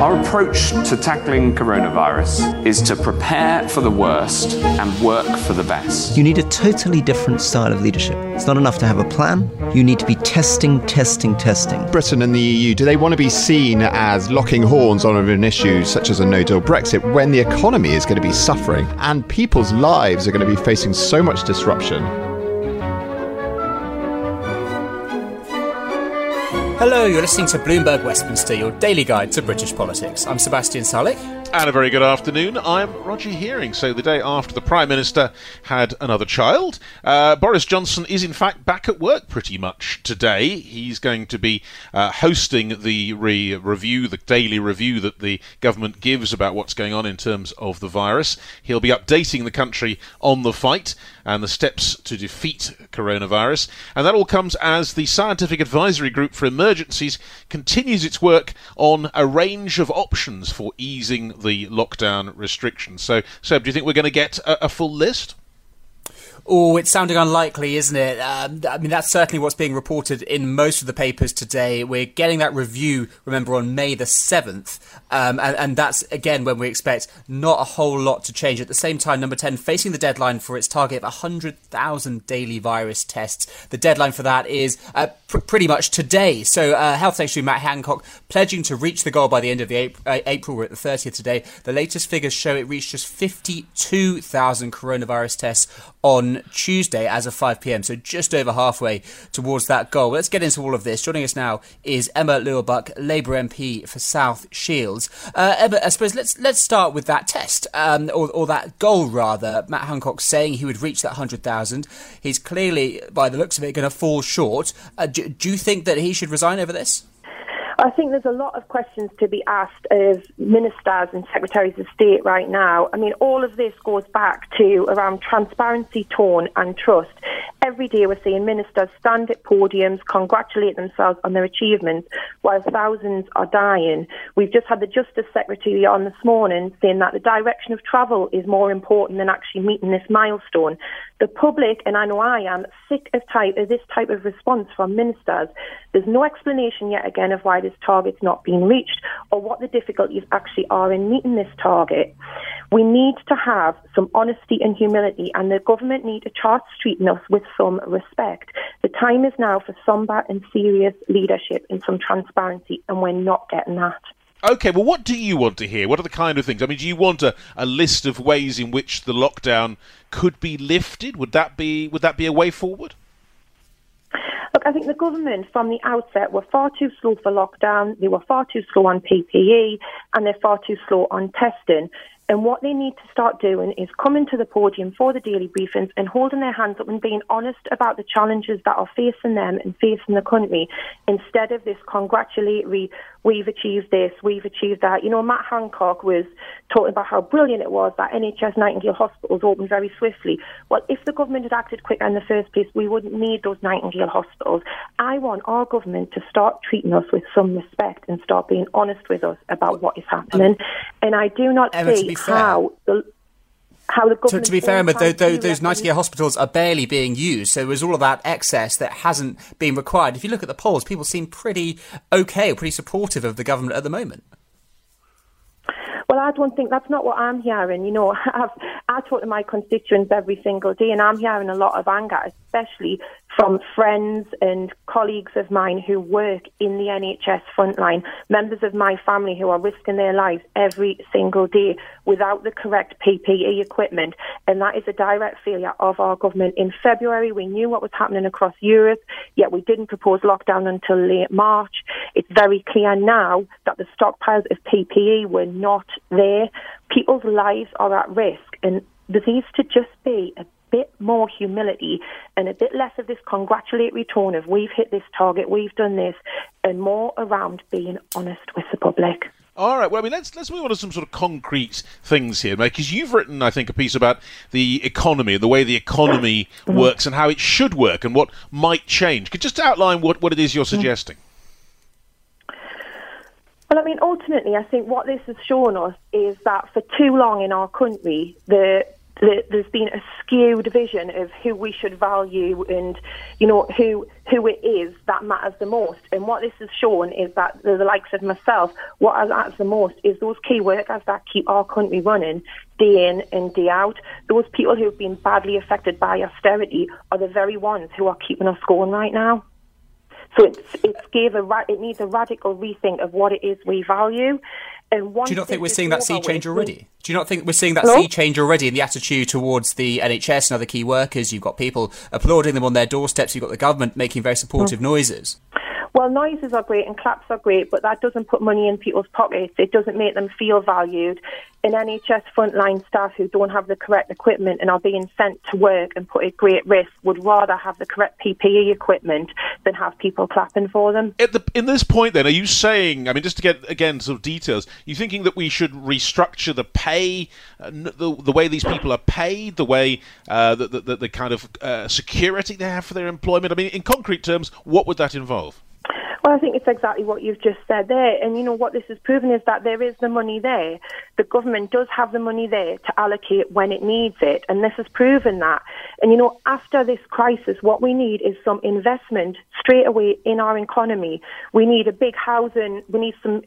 Our approach to tackling coronavirus is to prepare for the worst and work for the best. You need a totally different style of leadership. It's not enough to have a plan. You need to be testing, testing, testing. Britain and the EU, do they want to be seen as locking horns on an issue such as a no deal Brexit when the economy is going to be suffering and people's lives are going to be facing so much disruption? Hello, you're listening to Bloomberg Westminster, your daily guide to British politics. I'm Sebastian Salek. And a very good afternoon. I'm Roger Hearing. So, the day after the Prime Minister had another child, uh, Boris Johnson is in fact back at work pretty much today. He's going to be uh, hosting the re- review, the daily review that the government gives about what's going on in terms of the virus. He'll be updating the country on the fight and the steps to defeat coronavirus. And that all comes as the Scientific Advisory Group for Emergencies continues its work on a range of options for easing the lockdown restrictions. So, Seb, do you think we're going to get a, a full list? Oh, it's sounding unlikely, isn't it? Um, I mean, that's certainly what's being reported in most of the papers today. We're getting that review, remember, on May the 7th. Um, and, and, that's, again, when we expect not a whole lot to change. At the same time, number 10 facing the deadline for its target of 100,000 daily virus tests. The deadline for that is uh, pr- pretty much today. So, uh, Health Secretary Matt Hancock pledging to reach the goal by the end of the April. Uh, April. We're at the 30th today. The latest figures show it reached just 52,000 coronavirus tests on Tuesday as of 5 pm, so just over halfway towards that goal. Let's get into all of this. Joining us now is Emma Lewell-Buck, Labour MP for South Shields. Uh, Emma, I suppose let's let's start with that test, um, or, or that goal rather. Matt Hancock saying he would reach that 100,000. He's clearly, by the looks of it, going to fall short. Uh, do, do you think that he should resign over this? I think there's a lot of questions to be asked of ministers and secretaries of state right now. I mean, all of this goes back to around transparency, tone, and trust. Every day we're seeing ministers stand at podiums, congratulate themselves on their achievements, while thousands are dying. We've just had the Justice Secretary on this morning saying that the direction of travel is more important than actually meeting this milestone. The public, and I know I am, sick of, type, of this type of response from ministers. There's no explanation yet again of why this target's not being reached or what the difficulties actually are in meeting this target. We need to have some honesty and humility, and the government need to chart treating us with some respect. The time is now for somber and serious leadership and some transparency, and we're not getting that. Okay, well, what do you want to hear? What are the kind of things? I mean, do you want a, a list of ways in which the lockdown could be lifted? Would that be would that be a way forward? Look, I think the government from the outset were far too slow for lockdown. They were far too slow on PPE, and they're far too slow on testing. And what they need to start doing is coming to the podium for the daily briefings and holding their hands up and being honest about the challenges that are facing them and facing the country instead of this congratulatory, we've achieved this, we've achieved that. You know, Matt Hancock was talking about how brilliant it was that NHS Nightingale hospitals opened very swiftly. Well, if the government had acted quicker in the first place, we wouldn't need those Nightingale hospitals. I want our government to start treating us with some respect and start being honest with us about what is happening. And I do not see how the how the government. To, to be fair, Emma, those, those Nightingale hospitals are barely being used, so there's all of that excess that hasn't been required. If you look at the polls, people seem pretty okay, or pretty supportive of the government at the moment. Well, I don't think that's not what I'm hearing. You know, I've, I talk to my constituents every single day, and I'm hearing a lot of anger, especially from friends and colleagues of mine who work in the NHS frontline, members of my family who are risking their lives every single day without the correct PPE equipment. And that is a direct failure of our government. In February, we knew what was happening across Europe, yet we didn't propose lockdown until late March. It's very clear now that the stockpiles of PPE were not there. People's lives are at risk, and there needs to just be a bit more humility and a bit less of this congratulatory tone of we've hit this target, we've done this, and more around being honest with the public. All right. Well, I mean, let's let's move on to some sort of concrete things here, because you've written, I think, a piece about the economy, and the way the economy mm-hmm. works, and how it should work, and what might change. Could you just outline what, what it is you're mm-hmm. suggesting? Well, I mean, ultimately, I think what this has shown us is that for too long in our country, the there's been a skewed vision of who we should value and you know who who it is that matters the most. And what this has shown is that the, likes of myself what matters the most is those key workers that keep our country running day in and day out. Those people who have been badly affected by austerity are the very ones who are keeping us going right now so it's it's gave a it needs a radical rethink of what it is we value and Do you not think we're seeing that sea change already? Do you not think we're seeing that sea change already in the attitude towards the NHS and other key workers? You've got people applauding them on their doorsteps. You've got the government making very supportive noises. Well, noises are great and claps are great, but that doesn't put money in people's pockets. It doesn't make them feel valued. And NHS frontline staff who don't have the correct equipment and are being sent to work and put at great risk would rather have the correct PPE equipment than have people clapping for them. At the, in this point, then, are you saying, I mean, just to get, again, sort of details, you thinking that we should restructure the pay, uh, the, the way these people are paid, the way, uh, the, the, the, kind of uh, security they have for their employment? I mean, in concrete terms, what would that involve? Well, I think it's exactly what you've just said there. And you know what this has proven is that there is the money there. The government does have the money there to allocate when it needs it. And this has proven that. And you know, after this crisis, what we need is some investment straight away in our economy. We need a big housing, we need some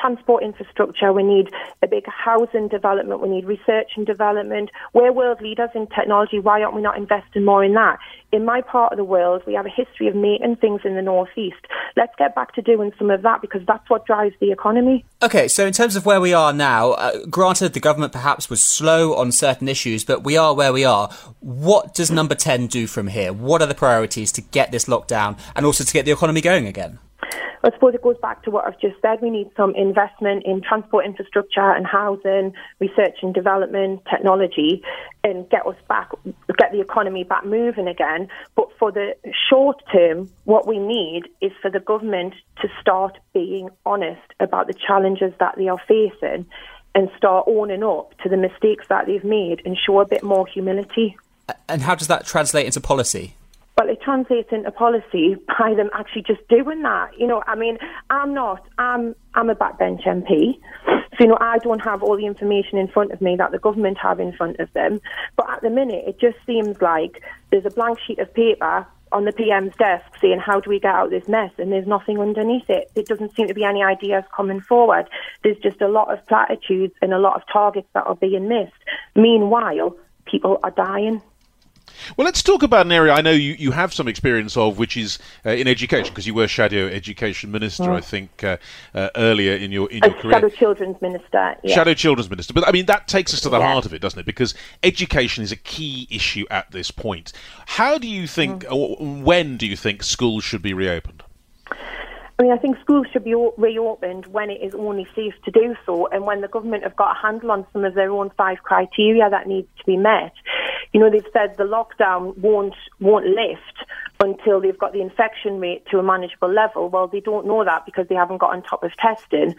transport infrastructure, we need a big housing development, we need research and development. We're world leaders in technology. Why aren't we not investing more in that? In my part of the world, we have a history of making things in the northeast. Let's get back to doing some of that because that's what drives the economy. Okay, so in terms of where we are now, uh, granted the government perhaps was slow on certain issues, but we are where we are. What does number 10 do from here? What are the priorities to get this lockdown and also to get the economy going again? I suppose it goes back to what I've just said. We need some investment in transport infrastructure and housing, research and development, technology, and get us back, get the economy back moving again. But for the short term, what we need is for the government to start being honest about the challenges that they are facing and start owning up to the mistakes that they've made and show a bit more humility. And how does that translate into policy? Well, it translates into policy by them actually just doing that. You know, I mean, I'm not, I'm, I'm a backbench MP. So, you know, I don't have all the information in front of me that the government have in front of them. But at the minute, it just seems like there's a blank sheet of paper on the PM's desk saying, how do we get out of this mess? And there's nothing underneath it. It doesn't seem to be any ideas coming forward. There's just a lot of platitudes and a lot of targets that are being missed. Meanwhile, people are dying. Well, let's talk about an area I know you, you have some experience of, which is uh, in education, because you were shadow education minister, I think, uh, uh, earlier in your in your career. Shadow children's minister. Yeah. Shadow children's minister, but I mean that takes us to the yeah. heart of it, doesn't it? Because education is a key issue at this point. How do you think, mm. when do you think schools should be reopened? I mean, I think schools should be reopened when it is only safe to do so, and when the government have got a handle on some of their own five criteria that needs to be met. You know, they've said the lockdown won't won't lift until they've got the infection rate to a manageable level. Well, they don't know that because they haven't got on top of testing,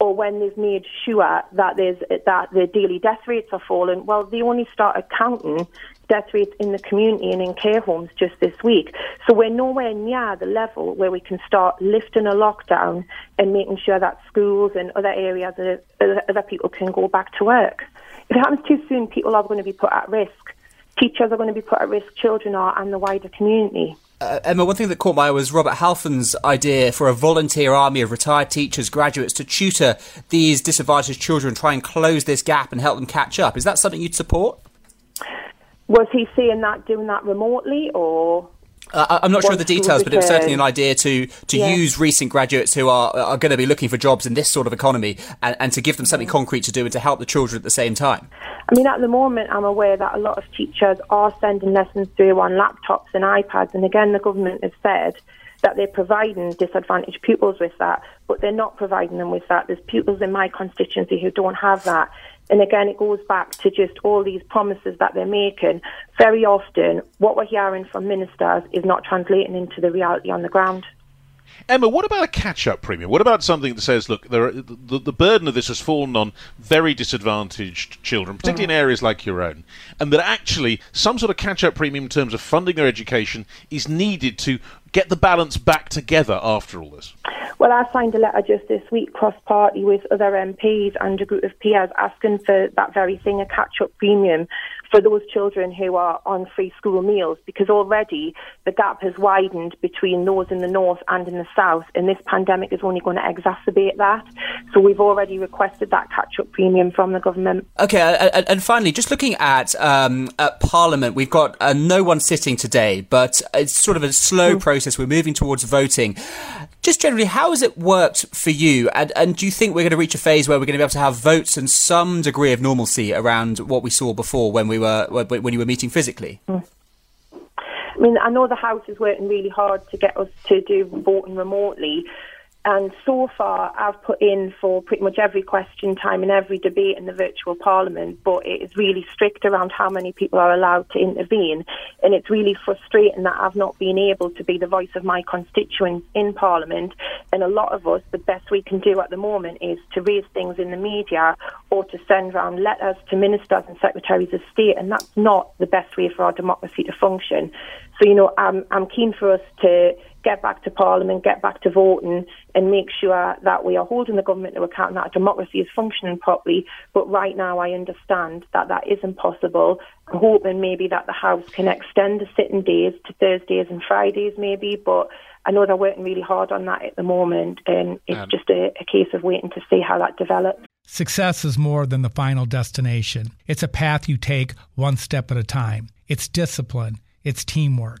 or when they've made sure that there's that the daily death rates are falling. Well, they only started counting death rates in the community and in care homes just this week. So we're nowhere near the level where we can start lifting a lockdown and making sure that schools and other areas, uh, other people can go back to work. If it happens too soon, people are going to be put at risk teachers are going to be put at risk, children are, and the wider community. Uh, Emma, one thing that caught my eye was Robert Halfon's idea for a volunteer army of retired teachers, graduates to tutor these disadvantaged children, try and close this gap and help them catch up. Is that something you'd support? Was he seeing that, doing that remotely, or? Uh, I'm not sure of the details, but it was certainly an idea to to yeah. use recent graduates who are are going to be looking for jobs in this sort of economy and, and to give them something concrete to do and to help the children at the same time. I mean, at the moment, I'm aware that a lot of teachers are sending lessons through on laptops and iPads, and again, the government has said that they're providing disadvantaged pupils with that, but they're not providing them with that. There's pupils in my constituency who don't have that. And again, it goes back to just all these promises that they're making. Very often, what we're hearing from ministers is not translating into the reality on the ground. Emma, what about a catch-up premium? What about something that says, look, are, the, the, burden of this has fallen on very disadvantaged children, particularly in mm. areas like your own, and that actually some sort of catch-up premium in terms of funding their education is needed to get the balance back together after all this? Well, I signed a letter just this week, cross party, with other MPs and a group of peers asking for that very thing, a catch up premium for those children who are on free school meals, because already the gap has widened between those in the north and in the south, and this pandemic is only going to exacerbate that. So we've already requested that catch up premium from the government. Okay, and finally, just looking at, um, at Parliament, we've got uh, no one sitting today, but it's sort of a slow mm. Process. We're moving towards voting. Just generally, how has it worked for you? And, and do you think we're going to reach a phase where we're going to be able to have votes and some degree of normalcy around what we saw before when we were when you were meeting physically? I mean, I know the House is working really hard to get us to do voting remotely, and so far, I've put in for pretty much every question time in every debate in the virtual parliament, but it is really strict around how many people are allowed to intervene. And it's really frustrating that I've not been able to be the voice of my constituents in parliament. And a lot of us, the best we can do at the moment is to raise things in the media or to send round letters to ministers and secretaries of state. And that's not the best way for our democracy to function. So, you know, I'm, I'm keen for us to get back to Parliament, get back to voting, and make sure that we are holding the government to account and that democracy is functioning properly. But right now, I understand that that isn't possible. I'm hoping maybe that the House can extend the sitting days to Thursdays and Fridays, maybe, but I know they're working really hard on that at the moment, and it's um, just a, a case of waiting to see how that develops. Success is more than the final destination. It's a path you take one step at a time. It's discipline, it's teamwork,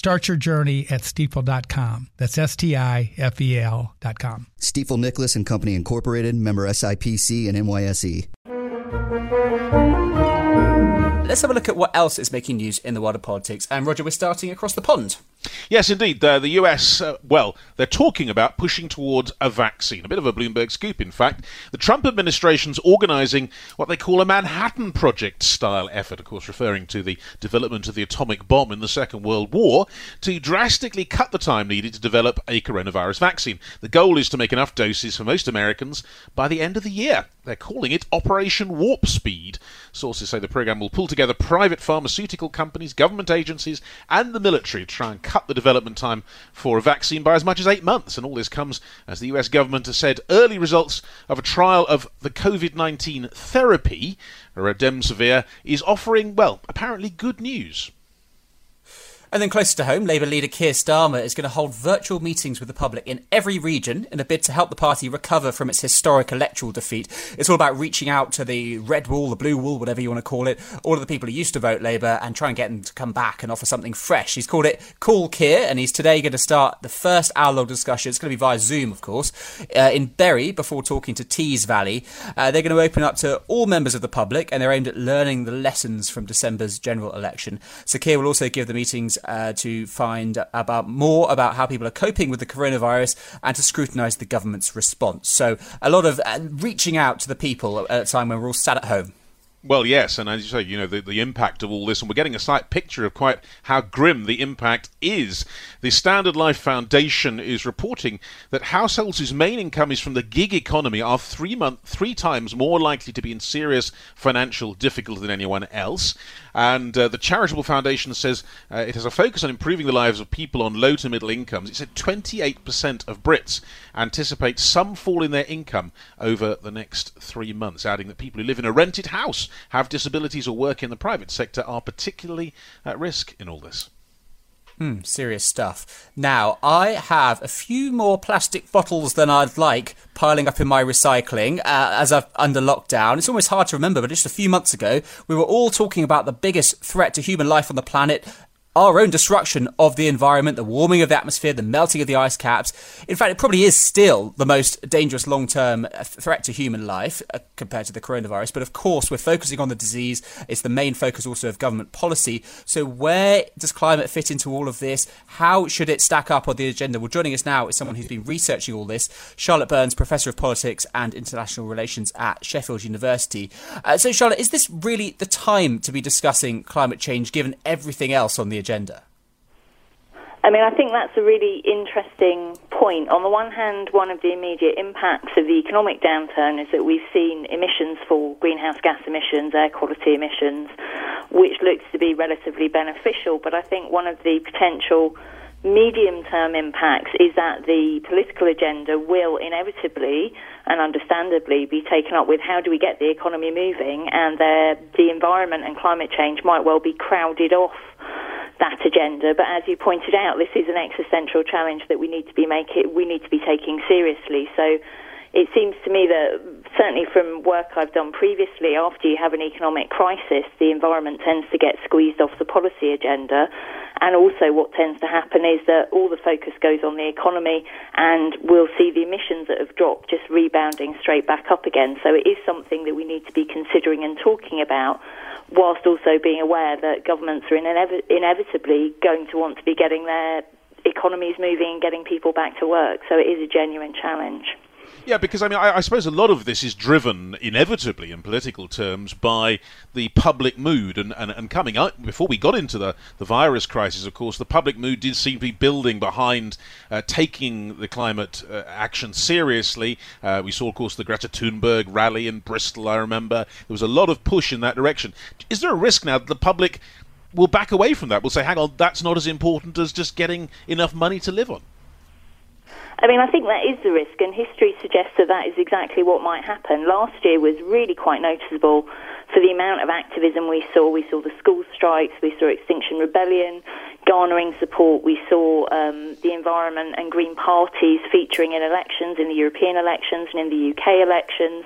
Start your journey at stifel.com. That's S T I F E L.com. Stifel Nicolaus and Company Incorporated, member SIPC and NYSE. Let's have a look at what else is making news in the world of politics. And Roger, we're starting across the pond. Yes, indeed. The US, uh, well, they're talking about pushing towards a vaccine. A bit of a Bloomberg scoop, in fact. The Trump administration's organizing what they call a Manhattan Project style effort, of course, referring to the development of the atomic bomb in the Second World War, to drastically cut the time needed to develop a coronavirus vaccine. The goal is to make enough doses for most Americans by the end of the year. They're calling it Operation Warp Speed. Sources say the program will pull together private pharmaceutical companies, government agencies, and the military to try and cut the development time for a vaccine by as much as eight months. And all this comes as the US government has said early results of a trial of the COVID 19 therapy, Remdesivir, is offering, well, apparently good news. And then closer to home, Labour leader Keir Starmer is going to hold virtual meetings with the public in every region in a bid to help the party recover from its historic electoral defeat. It's all about reaching out to the red wall, the blue wall, whatever you want to call it, all of the people who used to vote Labour and try and get them to come back and offer something fresh. He's called it Call Keir, and he's today going to start the first hour long discussion. It's going to be via Zoom, of course, uh, in Bury before talking to Tees Valley. Uh, they're going to open up to all members of the public, and they're aimed at learning the lessons from December's general election. So Keir will also give the meetings uh, to find about more about how people are coping with the coronavirus and to scrutinise the government's response. So a lot of uh, reaching out to the people at a time when we're all sat at home. Well, yes, and as you say, you know, the, the impact of all this, and we're getting a slight picture of quite how grim the impact is. The Standard Life Foundation is reporting that households whose main income is from the gig economy are three month, three times more likely to be in serious financial difficulty than anyone else. And uh, the charitable foundation says uh, it has a focus on improving the lives of people on low to middle incomes. It said 28% of Brits anticipate some fall in their income over the next three months, adding that people who live in a rented house, have disabilities, or work in the private sector are particularly at risk in all this. Hmm, serious stuff. Now, I have a few more plastic bottles than I'd like piling up in my recycling uh, as I've under lockdown. It's almost hard to remember, but just a few months ago, we were all talking about the biggest threat to human life on the planet our own destruction of the environment, the warming of the atmosphere, the melting of the ice caps. In fact, it probably is still the most dangerous long term uh, threat to human life uh, compared to the coronavirus. But of course, we're focusing on the disease. It's the main focus also of government policy. So, where does climate fit into all of this? How should it stack up on the agenda? Well, joining us now is someone who's been researching all this Charlotte Burns, Professor of Politics and International Relations at Sheffield University. Uh, so, Charlotte, is this really the time to be discussing climate change given everything else on the agenda? I mean, I think that's a really interesting point. On the one hand, one of the immediate impacts of the economic downturn is that we've seen emissions fall, greenhouse gas emissions, air quality emissions, which looks to be relatively beneficial. But I think one of the potential medium term impacts is that the political agenda will inevitably and understandably be taken up with how do we get the economy moving, and the environment and climate change might well be crowded off that agenda. But as you pointed out, this is an existential challenge that we need to be making, we need to be taking seriously. So it seems to me that certainly from work I've done previously, after you have an economic crisis, the environment tends to get squeezed off the policy agenda. And also, what tends to happen is that all the focus goes on the economy, and we'll see the emissions that have dropped just rebounding straight back up again. So, it is something that we need to be considering and talking about whilst also being aware that governments are inev- inevitably going to want to be getting their economies moving and getting people back to work. So it is a genuine challenge. Yeah, because I mean, I, I, suppose a lot of this is driven inevitably in political terms by the public mood. And, and, and coming up, before we got into the, the virus crisis, of course, the public mood did seem to be building behind uh, taking the climate uh, action seriously. Uh, we saw, of course, the Greta Thunberg rally in Bristol, I remember. There was a lot of push in that direction. Is there a risk now that the public will back away from that? Will say, hang on, that's not as important as just getting enough money to live on? I mean, I think that is the risk, and history suggests that that is exactly what might happen. Last year was really quite noticeable for the amount of activism we saw. We saw the school strikes, we saw Extinction Rebellion garnering support, we saw um, the environment and green parties featuring in elections, in the European elections and in the UK elections.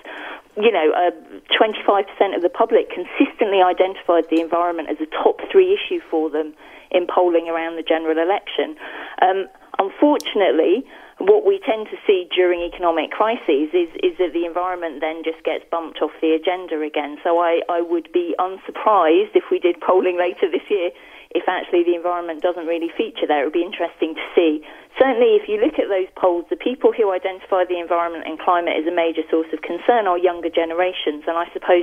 You know, uh, 25% of the public consistently identified the environment as a top three issue for them in polling around the general election. Um, unfortunately, what we tend to see during economic crises is, is that the environment then just gets bumped off the agenda again. So I, I would be unsurprised if we did polling later this year if actually the environment doesn't really feature there. It would be interesting to see. Certainly, if you look at those polls, the people who identify the environment and climate as a major source of concern are younger generations, and I suppose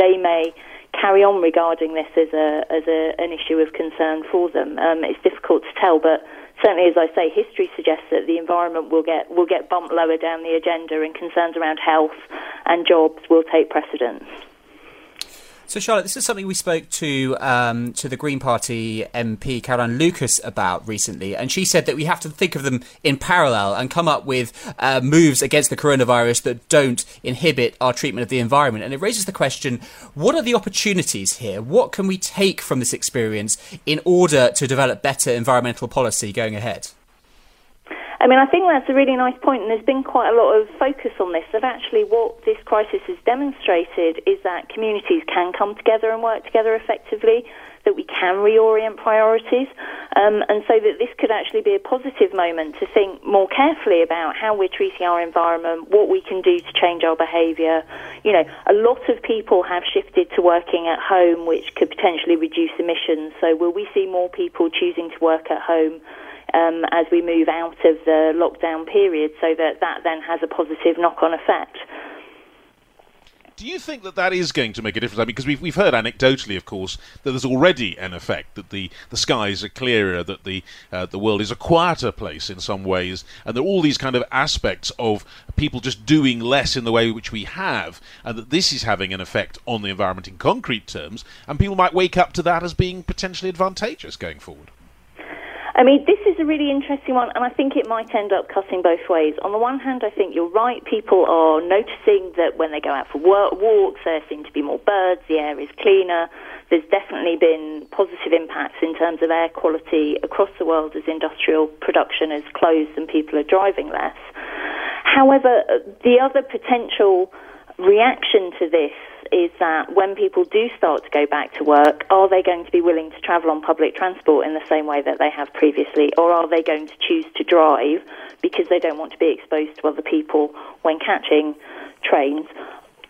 they may carry on regarding this as a as a, an issue of concern for them. Um, it's difficult to tell, but certainly, as I say, history suggests that the environment will get will get bumped lower down the agenda, and concerns around health and jobs will take precedence. So, Charlotte, this is something we spoke to um, to the Green Party MP Caroline Lucas about recently, and she said that we have to think of them in parallel and come up with uh, moves against the coronavirus that don't inhibit our treatment of the environment. And it raises the question: What are the opportunities here? What can we take from this experience in order to develop better environmental policy going ahead? I mean, I think that's a really nice point, and there's been quite a lot of focus on this. That actually, what this crisis has demonstrated is that communities can come together and work together effectively, that we can reorient priorities, um, and so that this could actually be a positive moment to think more carefully about how we're treating our environment, what we can do to change our behaviour. You know, a lot of people have shifted to working at home, which could potentially reduce emissions. So, will we see more people choosing to work at home? Um, as we move out of the lockdown period, so that that then has a positive knock-on effect. Do you think that that is going to make a difference? I mean, because we've, we've heard anecdotally, of course, that there's already an effect that the, the skies are clearer, that the uh, the world is a quieter place in some ways, and there are all these kind of aspects of people just doing less in the way which we have, and that this is having an effect on the environment in concrete terms, and people might wake up to that as being potentially advantageous going forward. I mean, this is a really interesting one, and I think it might end up cutting both ways. On the one hand, I think you're right. People are noticing that when they go out for work, walks, there seem to be more birds, the air is cleaner. There's definitely been positive impacts in terms of air quality across the world as industrial production has closed and people are driving less. However, uh, the other potential reaction to this is that when people do start to go back to work, are they going to be willing to travel on public transport in the same way that they have previously, or are they going to choose to drive because they don't want to be exposed to other people when catching trains?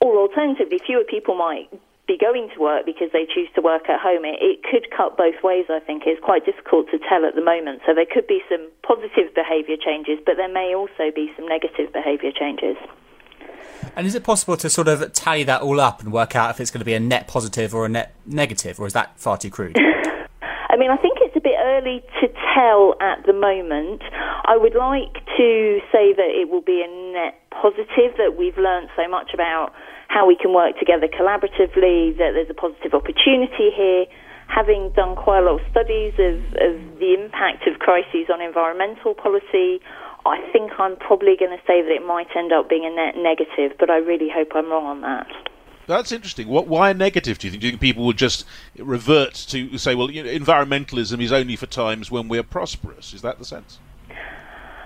Or alternatively, fewer people might be going to work because they choose to work at home. It, it could cut both ways, I think. It's quite difficult to tell at the moment. So there could be some positive behaviour changes, but there may also be some negative behaviour changes. And is it possible to sort of tally that all up and work out if it's going to be a net positive or a net negative, or is that far too crude? I mean, I think it's a bit early to tell at the moment. I would like to say that it will be a net positive, that we've learned so much about how we can work together collaboratively, that there's a positive opportunity here. Having done quite a lot of studies of, of the impact of crises on environmental policy, I think I'm probably going to say that it might end up being a net negative, but I really hope I'm wrong on that. That's interesting. What, why a negative? Do you think? Do you think people will just revert to say, well, you know, environmentalism is only for times when we're prosperous? Is that the sense?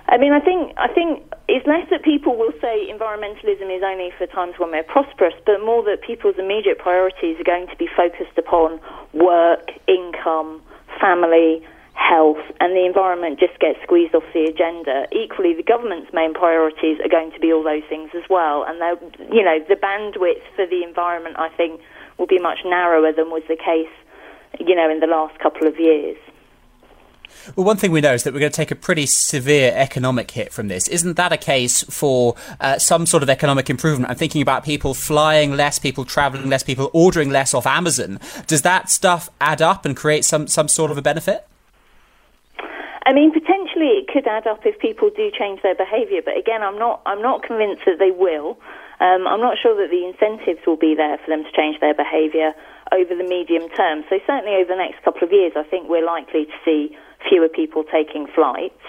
I mean, I think I think it's less that people will say environmentalism is only for times when we're prosperous, but more that people's immediate priorities are going to be focused upon work, income, family, health, and the environment just gets squeezed off the agenda. Equally, the government's main priorities are going to be all those things as well, and you know the bandwidth for the environment, I think, will be much narrower than was the case, you know, in the last couple of years. Well, one thing we know is that we're going to take a pretty severe economic hit from this. Isn't that a case for uh, some sort of economic improvement? I'm thinking about people flying less, people traveling less, people ordering less off Amazon. Does that stuff add up and create some, some sort of a benefit? I mean, potentially it could add up if people do change their behaviour, but again, I'm not, I'm not convinced that they will. Um, I'm not sure that the incentives will be there for them to change their behaviour over the medium term. So certainly over the next couple of years, I think we're likely to see fewer people taking flights.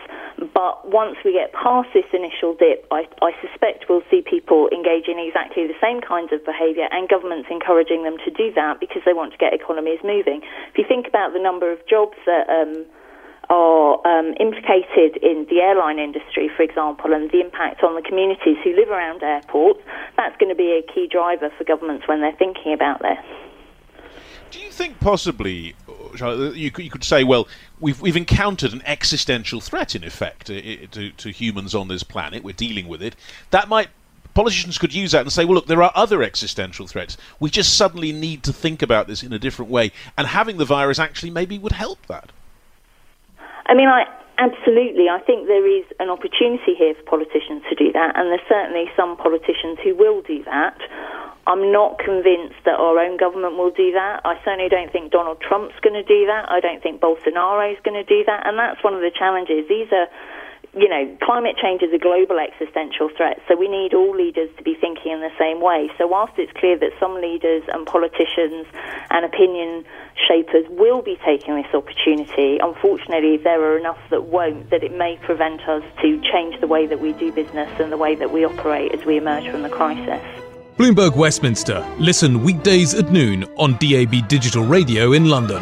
But once we get past this initial dip, I, I suspect we'll see people engage in exactly the same kinds of behaviour and governments encouraging them to do that because they want to get economies moving. If you think about the number of jobs that um, are um, implicated in the airline industry, for example, and the impact on the communities who live around airports, that's going to be a key driver for governments when they're thinking about this. Do you think possibly, you could, say, well, we've we've encountered an existential threat, in effect, to, to humans on this planet. We're dealing with it. That might politicians could use that and say, well, look, there are other existential threats. We just suddenly need to think about this in a different way, and having the virus actually maybe would help that. I mean, I absolutely. I think there is an opportunity here for politicians to do that, and there's certainly some politicians who will do that. I'm not convinced that our own government will do that. I certainly don't think Donald Trump's going to do that. I don't think Bolsonaro is going to do that, and that's one of the challenges. These are you know, climate change is a global existential threat, so we need all leaders to be thinking in the same way. So, whilst it's clear that some leaders and politicians and opinion shapers will be taking this opportunity, unfortunately, there are enough that won't, that it may prevent us to change the way that we do business and the way that we operate as we emerge from the crisis. Bloomberg Westminster. Listen weekdays at noon on DAB Digital Radio in London.